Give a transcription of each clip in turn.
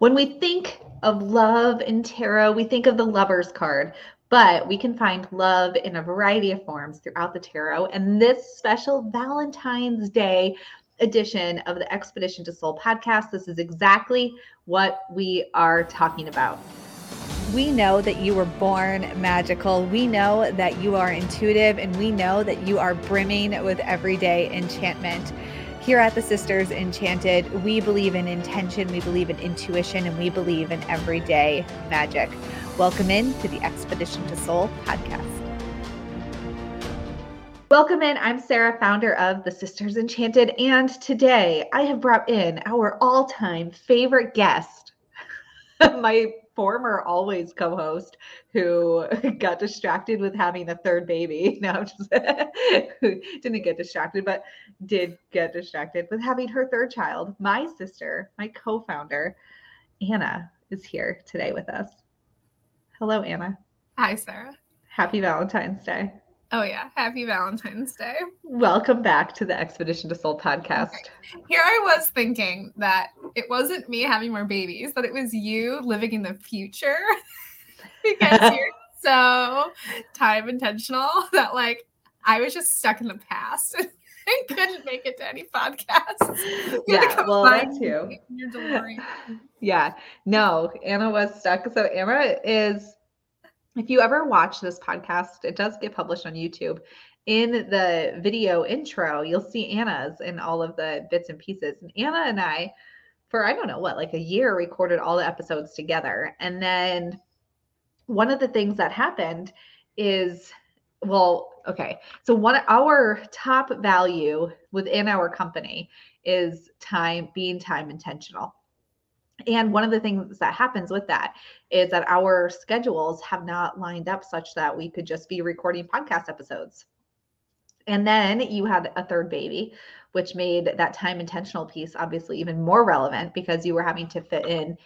When we think of love in tarot, we think of the lover's card, but we can find love in a variety of forms throughout the tarot. And this special Valentine's Day edition of the Expedition to Soul podcast, this is exactly what we are talking about. We know that you were born magical. We know that you are intuitive, and we know that you are brimming with everyday enchantment. Here at the Sisters Enchanted, we believe in intention, we believe in intuition, and we believe in everyday magic. Welcome in to the Expedition to Soul podcast. Welcome in. I'm Sarah, founder of the Sisters Enchanted, and today I have brought in our all time favorite guest, my former always co-host who got distracted with having a third baby. Now just didn't get distracted, but did get distracted with having her third child. My sister, my co-founder, Anna, is here today with us. Hello, Anna. Hi, Sarah. Happy Valentine's Day. Oh yeah, happy Valentine's Day. Welcome back to the Expedition to Soul podcast. Okay. Here I was thinking that it wasn't me having more babies, but it was you living in the future because you're so time intentional that like I was just stuck in the past. I couldn't make it to any podcasts. yeah, well, that too. Yeah, no, Anna was stuck. So Anna is if you ever watch this podcast, it does get published on YouTube. In the video intro, you'll see Anna's in all of the bits and pieces. And Anna and I, for I don't know what, like a year, recorded all the episodes together. And then one of the things that happened is, well, okay. So one our top value within our company is time being time intentional. And one of the things that happens with that is that our schedules have not lined up such that we could just be recording podcast episodes. And then you had a third baby, which made that time intentional piece obviously even more relevant because you were having to fit in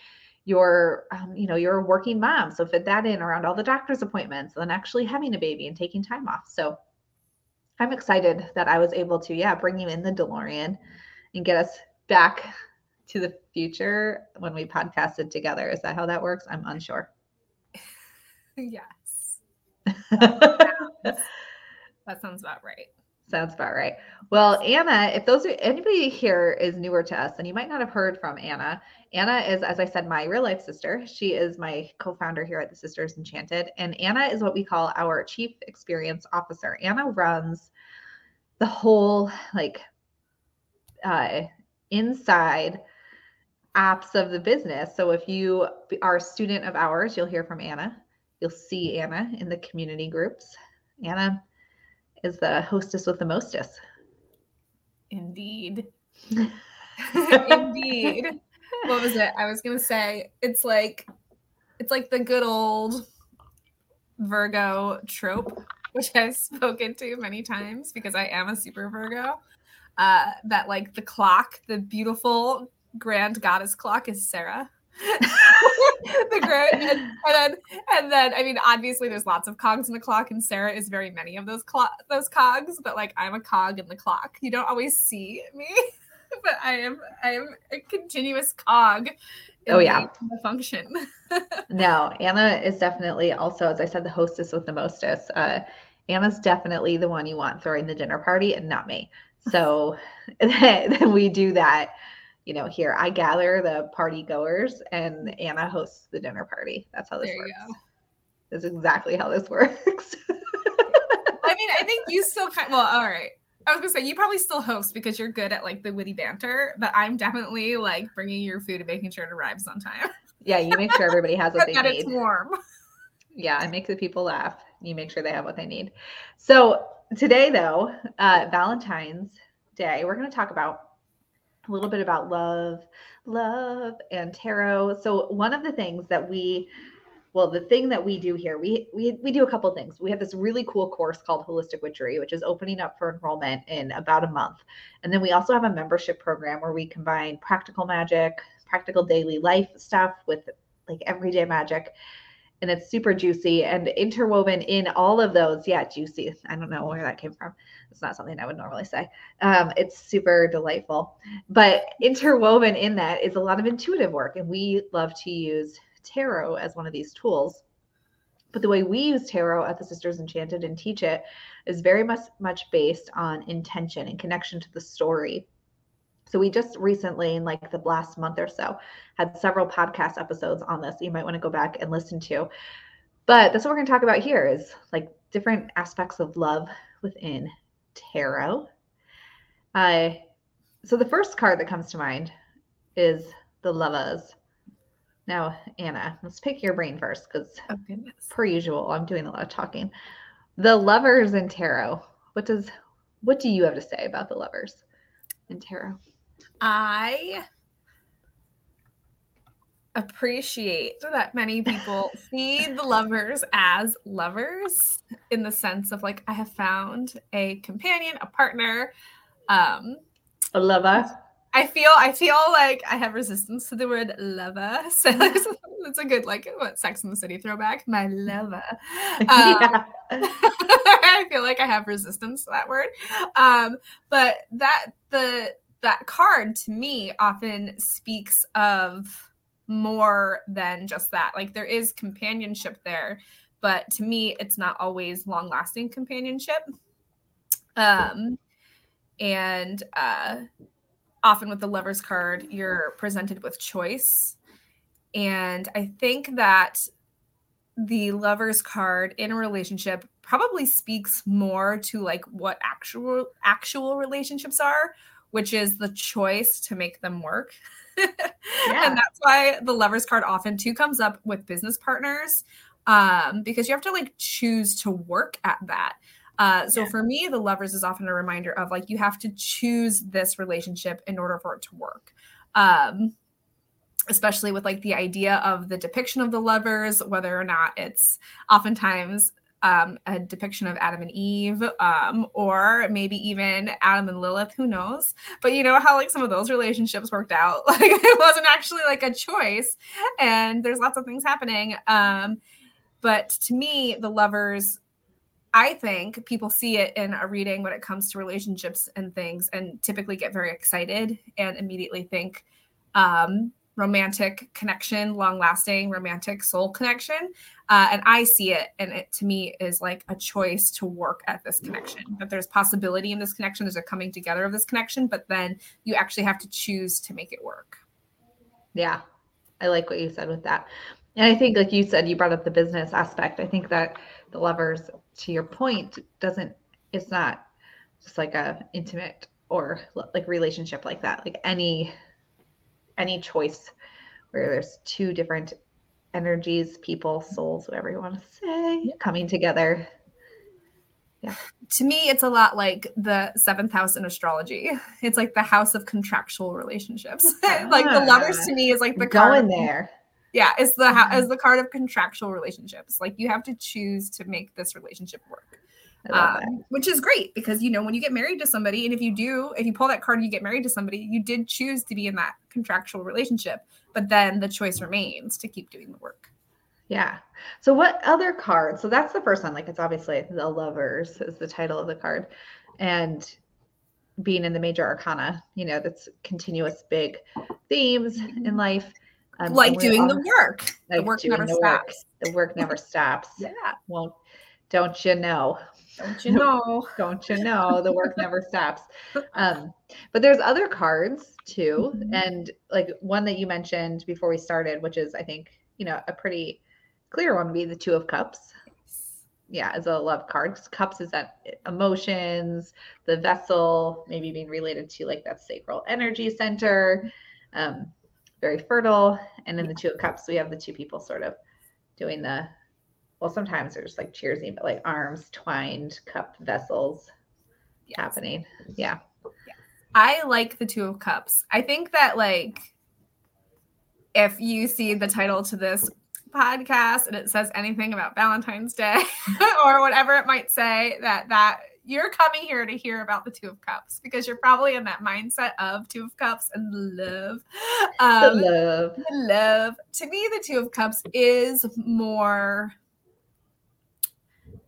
your um, you know you're a working mom so fit that in around all the doctor's appointments and then actually having a baby and taking time off so i'm excited that i was able to yeah bring you in the delorean and get us back to the future when we podcasted together. Is that how that works? I'm unsure. yes. that sounds about right. Sounds about right. Well, Anna, if those are anybody here is newer to us, and you might not have heard from Anna. Anna is, as I said, my real life sister. She is my co-founder here at the Sisters Enchanted, and Anna is what we call our chief experience officer. Anna runs the whole like uh, inside apps of the business. So if you are a student of ours, you'll hear from Anna. You'll see Anna in the community groups. Anna is the hostess with the mostest. Indeed. Indeed. what was it? I was gonna say it's like it's like the good old Virgo trope, which I've spoken to many times because I am a super Virgo. Uh, that like the clock, the beautiful grand goddess clock is Sarah. the grand and, and, then and then I mean obviously there's lots of cogs in the clock and Sarah is very many of those clo- those cogs but like I'm a cog in the clock. You don't always see me but I am I am a continuous cog. oh yeah, the function. no, Anna is definitely also as I said the hostess with the mostest. Uh, Anna's definitely the one you want throwing the dinner party and not me. So then we do that you know, here I gather the party goers and Anna hosts the dinner party. That's how this there works. That's exactly how this works. I mean, I think you still kind well, all right. I was gonna say you probably still host because you're good at like the witty banter, but I'm definitely like bringing your food and making sure it arrives on time. Yeah, you make sure everybody has what they that need. It's warm. Yeah, I make the people laugh. You make sure they have what they need. So today, though, uh, Valentine's Day, we're going to talk about a little bit about love, love and tarot. So one of the things that we well, the thing that we do here, we we we do a couple things. We have this really cool course called Holistic Witchery, which is opening up for enrollment in about a month. And then we also have a membership program where we combine practical magic, practical daily life stuff with like everyday magic. And it's super juicy and interwoven in all of those. Yeah, juicy. I don't know where that came from. It's not something I would normally say. Um, it's super delightful. But interwoven in that is a lot of intuitive work. And we love to use tarot as one of these tools. But the way we use tarot at the Sisters Enchanted and teach it is very much, much based on intention and connection to the story. So we just recently, in like the last month or so, had several podcast episodes on this. You might want to go back and listen to. But that's what we're going to talk about here is like different aspects of love within tarot. Uh, so the first card that comes to mind is the lovers. Now, Anna, let's pick your brain first because, oh, per usual, I'm doing a lot of talking. The lovers in tarot. What does what do you have to say about the lovers in tarot? I appreciate that many people see the lovers as lovers in the sense of like I have found a companion, a partner, um a lover. I feel I feel like I have resistance to the word lover. So it's a good like what Sex in the City throwback. My lover. Um, I feel like I have resistance to that word. Um, but that the that card to me often speaks of more than just that. Like there is companionship there, but to me, it's not always long lasting companionship. Um, and uh, often with the lover's card, you're presented with choice. And I think that the lover's card in a relationship probably speaks more to like what actual actual relationships are which is the choice to make them work. yeah. And that's why the lovers card often too comes up with business partners um, because you have to like choose to work at that. Uh, so yeah. for me, the lovers is often a reminder of like you have to choose this relationship in order for it to work. Um, especially with like the idea of the depiction of the lovers, whether or not it's oftentimes um, a depiction of Adam and Eve, um, or maybe even Adam and Lilith, who knows? But you know how like some of those relationships worked out. Like it wasn't actually like a choice, and there's lots of things happening. Um, but to me, the lovers, I think people see it in a reading when it comes to relationships and things, and typically get very excited and immediately think, um, romantic connection, long lasting romantic soul connection. Uh, and I see it, and it to me is like a choice to work at this connection. That there's possibility in this connection, there's a coming together of this connection, but then you actually have to choose to make it work. Yeah, I like what you said with that. And I think, like you said, you brought up the business aspect. I think that the lovers, to your point, doesn't, it's not just like a intimate or like relationship like that. Like any any choice where there's two different energies, people, souls, whatever you want to say, coming together. Yeah. To me, it's a lot like the seventh house in astrology. It's like the house of contractual relationships. like the lovers to me is like the going there. Yeah, it's the mm-hmm. as the card of contractual relationships. Like you have to choose to make this relationship work um, which is great because you know when you get married to somebody and if you do if you pull that card and you get married to somebody you did choose to be in that contractual relationship but then the choice remains to keep doing the work. Yeah. So what other cards? So that's the first one like it's obviously the lovers is the title of the card and being in the major arcana you know that's continuous big themes in mm-hmm. life um, like doing the work. Like the work never the stops. Work. the work never stops. Yeah. Well don't you know don't you know? Don't you know? The work never stops. Um, but there's other cards too. Mm-hmm. And like one that you mentioned before we started, which is, I think, you know, a pretty clear one would be the Two of Cups. Yeah, as a love card. Cups is that emotions, the vessel, maybe being related to like that sacral energy center, um, very fertile. And in the Two of Cups, we have the two people sort of doing the well, sometimes they're like cheersing, but like arms twined, cup vessels yes. happening. Yeah. yeah. I like the Two of Cups. I think that like if you see the title to this podcast and it says anything about Valentine's Day or whatever it might say, that that you're coming here to hear about the Two of Cups because you're probably in that mindset of Two of Cups and love. Um, love. Love. To me, the Two of Cups is more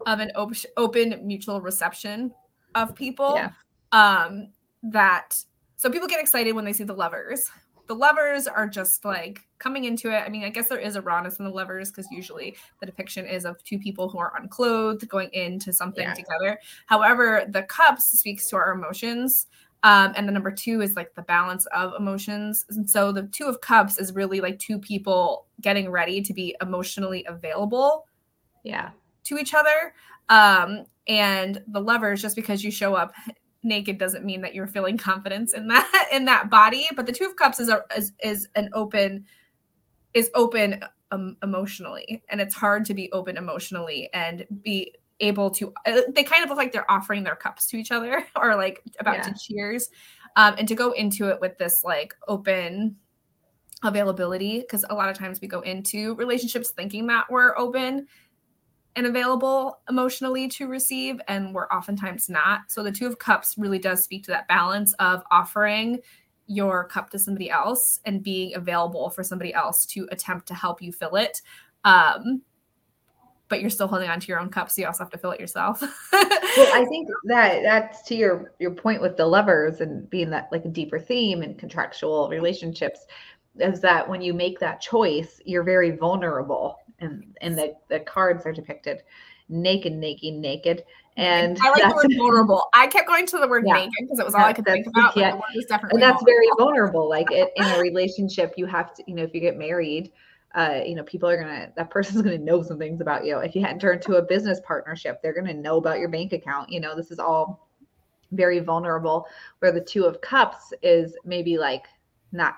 of an op- open mutual reception of people. Yeah. Um, that so people get excited when they see the lovers. The lovers are just like coming into it. I mean, I guess there is a rawness in the lovers because usually the depiction is of two people who are unclothed going into something yeah. together. However, the cups speaks to our emotions. Um, and the number two is like the balance of emotions. And so the two of cups is really like two people getting ready to be emotionally available. Yeah. To each other. Um, and the lovers, just because you show up naked doesn't mean that you're feeling confidence in that in that body but the two of cups is a is, is an open is open um, emotionally and it's hard to be open emotionally and be able to uh, they kind of look like they're offering their cups to each other or like about yeah. to cheers um, and to go into it with this like open availability because a lot of times we go into relationships thinking that we're open and available emotionally to receive and we're oftentimes not. So the two of cups really does speak to that balance of offering your cup to somebody else and being available for somebody else to attempt to help you fill it. Um, but you're still holding on to your own cup so you also have to fill it yourself. Well i think that that's to your your point with the lovers and being that like a deeper theme in contractual relationships is that when you make that choice you're very vulnerable and and the, the cards are depicted naked, naked, naked. And I like the word vulnerable. I kept going to the word yeah. naked because it was all I could think about. Yeah. and that's vulnerable. very vulnerable. Like it, in a relationship, you have to, you know, if you get married, uh, you know, people are gonna that person's gonna know some things about you. If you enter into a business partnership, they're gonna know about your bank account. You know, this is all very vulnerable. Where the two of cups is maybe like not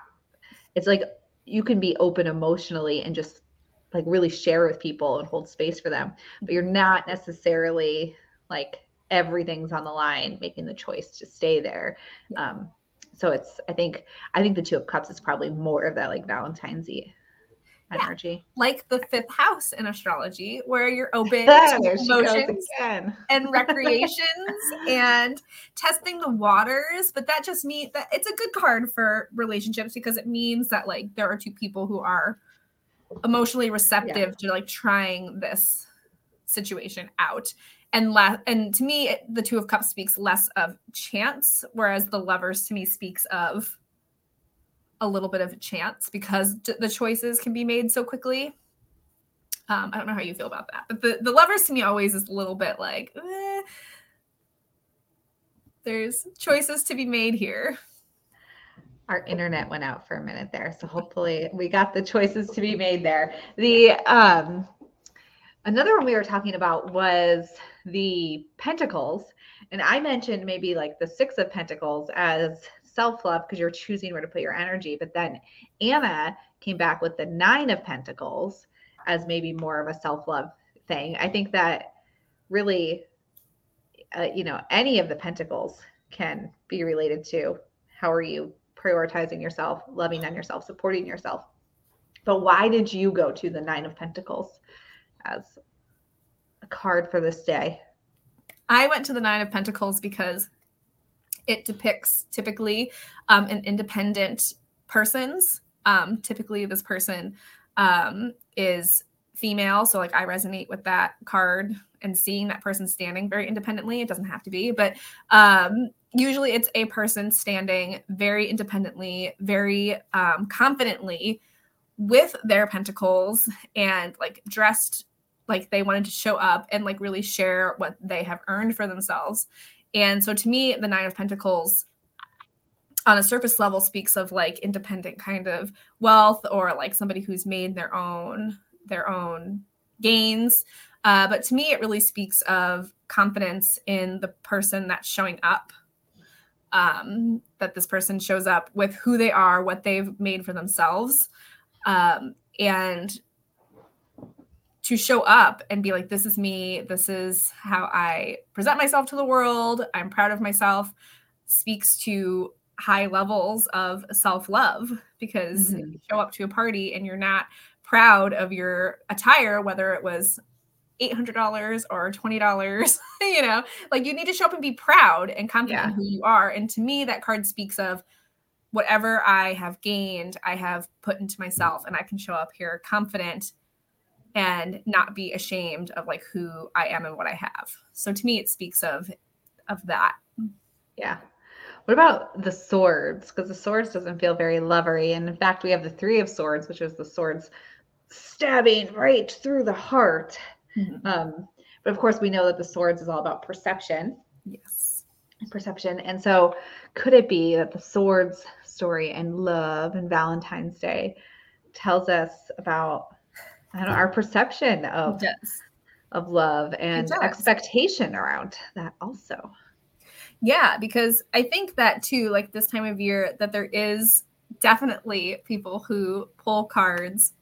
it's like you can be open emotionally and just like really share with people and hold space for them. But you're not necessarily like everything's on the line making the choice to stay there. Um so it's i think i think the two of cups is probably more of that like valentine's eve energy. Yeah, like the fifth house in astrology where you're open to emotions and recreations and testing the waters. But that just means that it's a good card for relationships because it means that like there are two people who are emotionally receptive yeah. to like trying this situation out. And less and to me it, the two of cups speaks less of chance whereas the lovers to me speaks of a little bit of chance because the choices can be made so quickly. Um, i don't know how you feel about that but the, the lovers to me always is a little bit like eh, there's choices to be made here our internet went out for a minute there so hopefully we got the choices to be made there. The um another one we were talking about was the pentacles and i mentioned maybe like the six of pentacles as self-love because you're choosing where to put your energy but then anna came back with the nine of pentacles as maybe more of a self-love thing. I think that really uh, you know any of the pentacles can be related to. How are you prioritizing yourself, loving on yourself, supporting yourself. But why did you go to the Nine of Pentacles as a card for this day? I went to the Nine of Pentacles because it depicts typically um, an independent person's. Um, typically, this person um, is female. So, like, I resonate with that card and seeing that person standing very independently. It doesn't have to be, but um, usually it's a person standing very independently, very um, confidently with their pentacles and like dressed like they wanted to show up and like really share what they have earned for themselves. And so to me, the Nine of Pentacles on a surface level speaks of like independent kind of wealth or like somebody who's made their own their own gains. Uh, but to me, it really speaks of confidence in the person that's showing up um, that this person shows up with who they are, what they've made for themselves, um, and to show up and be like, this is me, this is how I present myself to the world, I'm proud of myself, speaks to high levels of self love because mm-hmm. you show up to a party and you're not proud of your attire, whether it was $800 or $20 you know? Like you need to show up and be proud and confident yeah. in who you are. And to me that card speaks of whatever i have gained i have put into myself and i can show up here confident and not be ashamed of like who i am and what i have. So to me it speaks of of that. Yeah. What about the swords? Because the swords doesn't feel very lovery. And in fact we have the three of swords which is the swords stabbing right through the heart Mm-hmm. Um, but of course, we know that the swords is all about perception. Yes. Perception. And so, could it be that the swords story and love and Valentine's Day tells us about I don't know, our perception of, of love and expectation around that also? Yeah, because I think that too, like this time of year, that there is definitely people who pull cards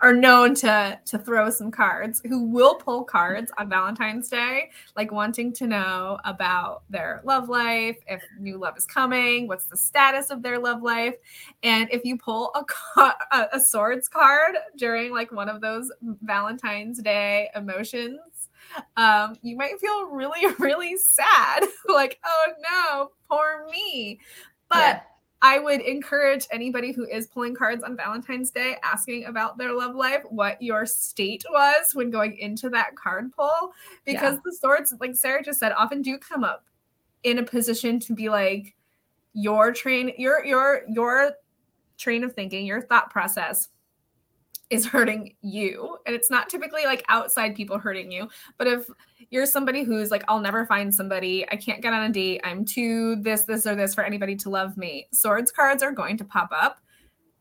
are known to to throw some cards who will pull cards on valentine's day like wanting to know about their love life if new love is coming what's the status of their love life. And if you pull a, a swords card during like one of those valentine's day emotions um, you might feel really really sad. Like oh no poor me. But yeah I would encourage anybody who is pulling cards on Valentine's Day asking about their love life what your state was when going into that card pull because yeah. the swords like Sarah just said often do come up in a position to be like your train your your your train of thinking, your thought process is hurting you. And it's not typically like outside people hurting you, but if you're somebody who's like, I'll never find somebody, I can't get on a date, I'm too this, this, or this for anybody to love me, swords cards are going to pop up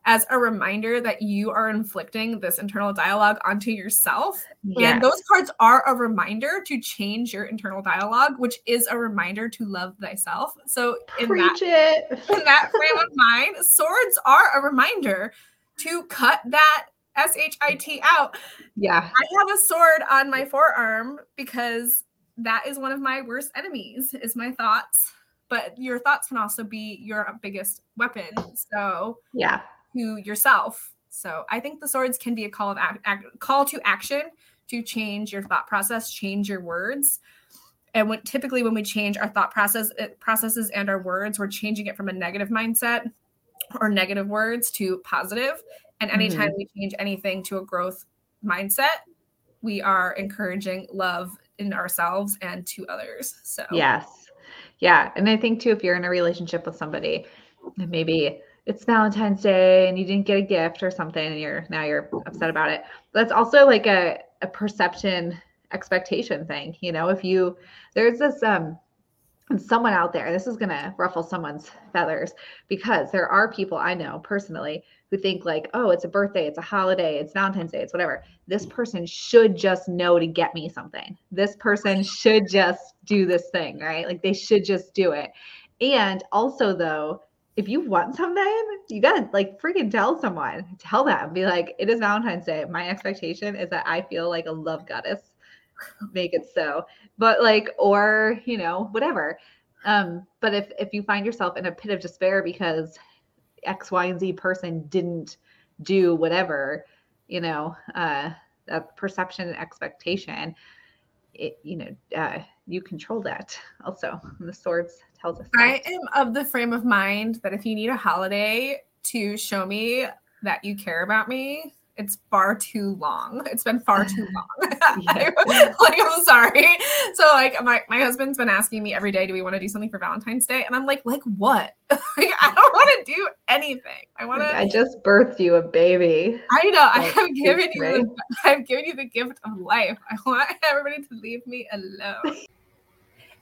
as a reminder that you are inflicting this internal dialogue onto yourself. Yes. And those cards are a reminder to change your internal dialogue, which is a reminder to love thyself. So in Preach that, in that frame of mind, swords are a reminder to cut that S H I T out. Yeah. I have a sword on my forearm because that is one of my worst enemies is my thoughts. But your thoughts can also be your biggest weapon. So yeah, to yourself. So I think the swords can be a call of ac- call to action to change your thought process, change your words. And when typically when we change our thought process it, processes and our words, we're changing it from a negative mindset or negative words to positive. And anytime mm-hmm. we change anything to a growth mindset, we are encouraging love in ourselves and to others. So, yes. Yeah. And I think too, if you're in a relationship with somebody, maybe it's Valentine's Day and you didn't get a gift or something and you're now you're upset about it. That's also like a, a perception expectation thing. You know, if you there's this um someone out there, this is gonna ruffle someone's feathers because there are people I know personally who think like, oh, it's a birthday, it's a holiday, it's Valentine's Day, it's whatever. This person should just know to get me something. This person should just do this thing, right? Like they should just do it. And also though, if you want something, you gotta like freaking tell someone. Tell them, be like, it is Valentine's Day. My expectation is that I feel like a love goddess. Make it so. But like, or you know, whatever. Um, but if if you find yourself in a pit of despair because X, Y, and Z person didn't do whatever, you know, uh, that perception and expectation, it, you know, uh, you control that also. the swords tells us. That. I am of the frame of mind that if you need a holiday to show me that you care about me, it's far too long. It's been far too long. like I'm sorry. So like my, my husband's been asking me every day, do we want to do something for Valentine's Day? And I'm like, like what? like, I don't want to do anything. I want to I just birthed you a baby. I know. Like, I have given you the, I've given you the gift of life. I want everybody to leave me alone.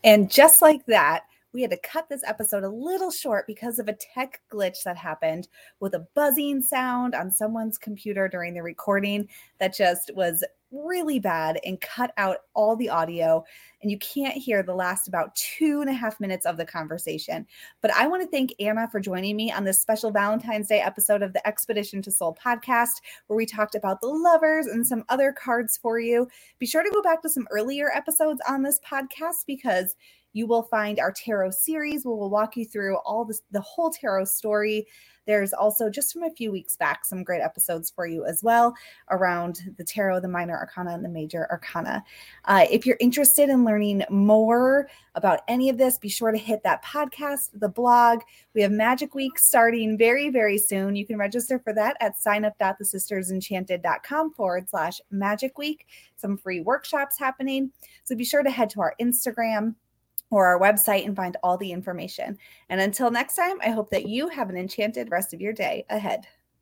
And just like that, we had to cut this episode a little short because of a tech glitch that happened with a buzzing sound on someone's computer during the recording that just was really bad and cut out all the audio. And you can't hear the last about two and a half minutes of the conversation. But I want to thank Anna for joining me on this special Valentine's Day episode of the Expedition to Soul podcast, where we talked about the lovers and some other cards for you. Be sure to go back to some earlier episodes on this podcast because you will find our tarot series where we'll walk you through all this, the whole tarot story There's also just from a few weeks back some great episodes for you as well around the tarot, the minor arcana, and the major arcana. Uh, if you're interested in learning more about any of this, be sure to hit that podcast, the blog. We have Magic Week starting very, very soon. You can register for that at signup.thesistersenchanted.com forward slash magic week. Some free workshops happening. So be sure to head to our Instagram or our website and find all the information. And until next time, I hope that you have an enchanted rest of your day ahead.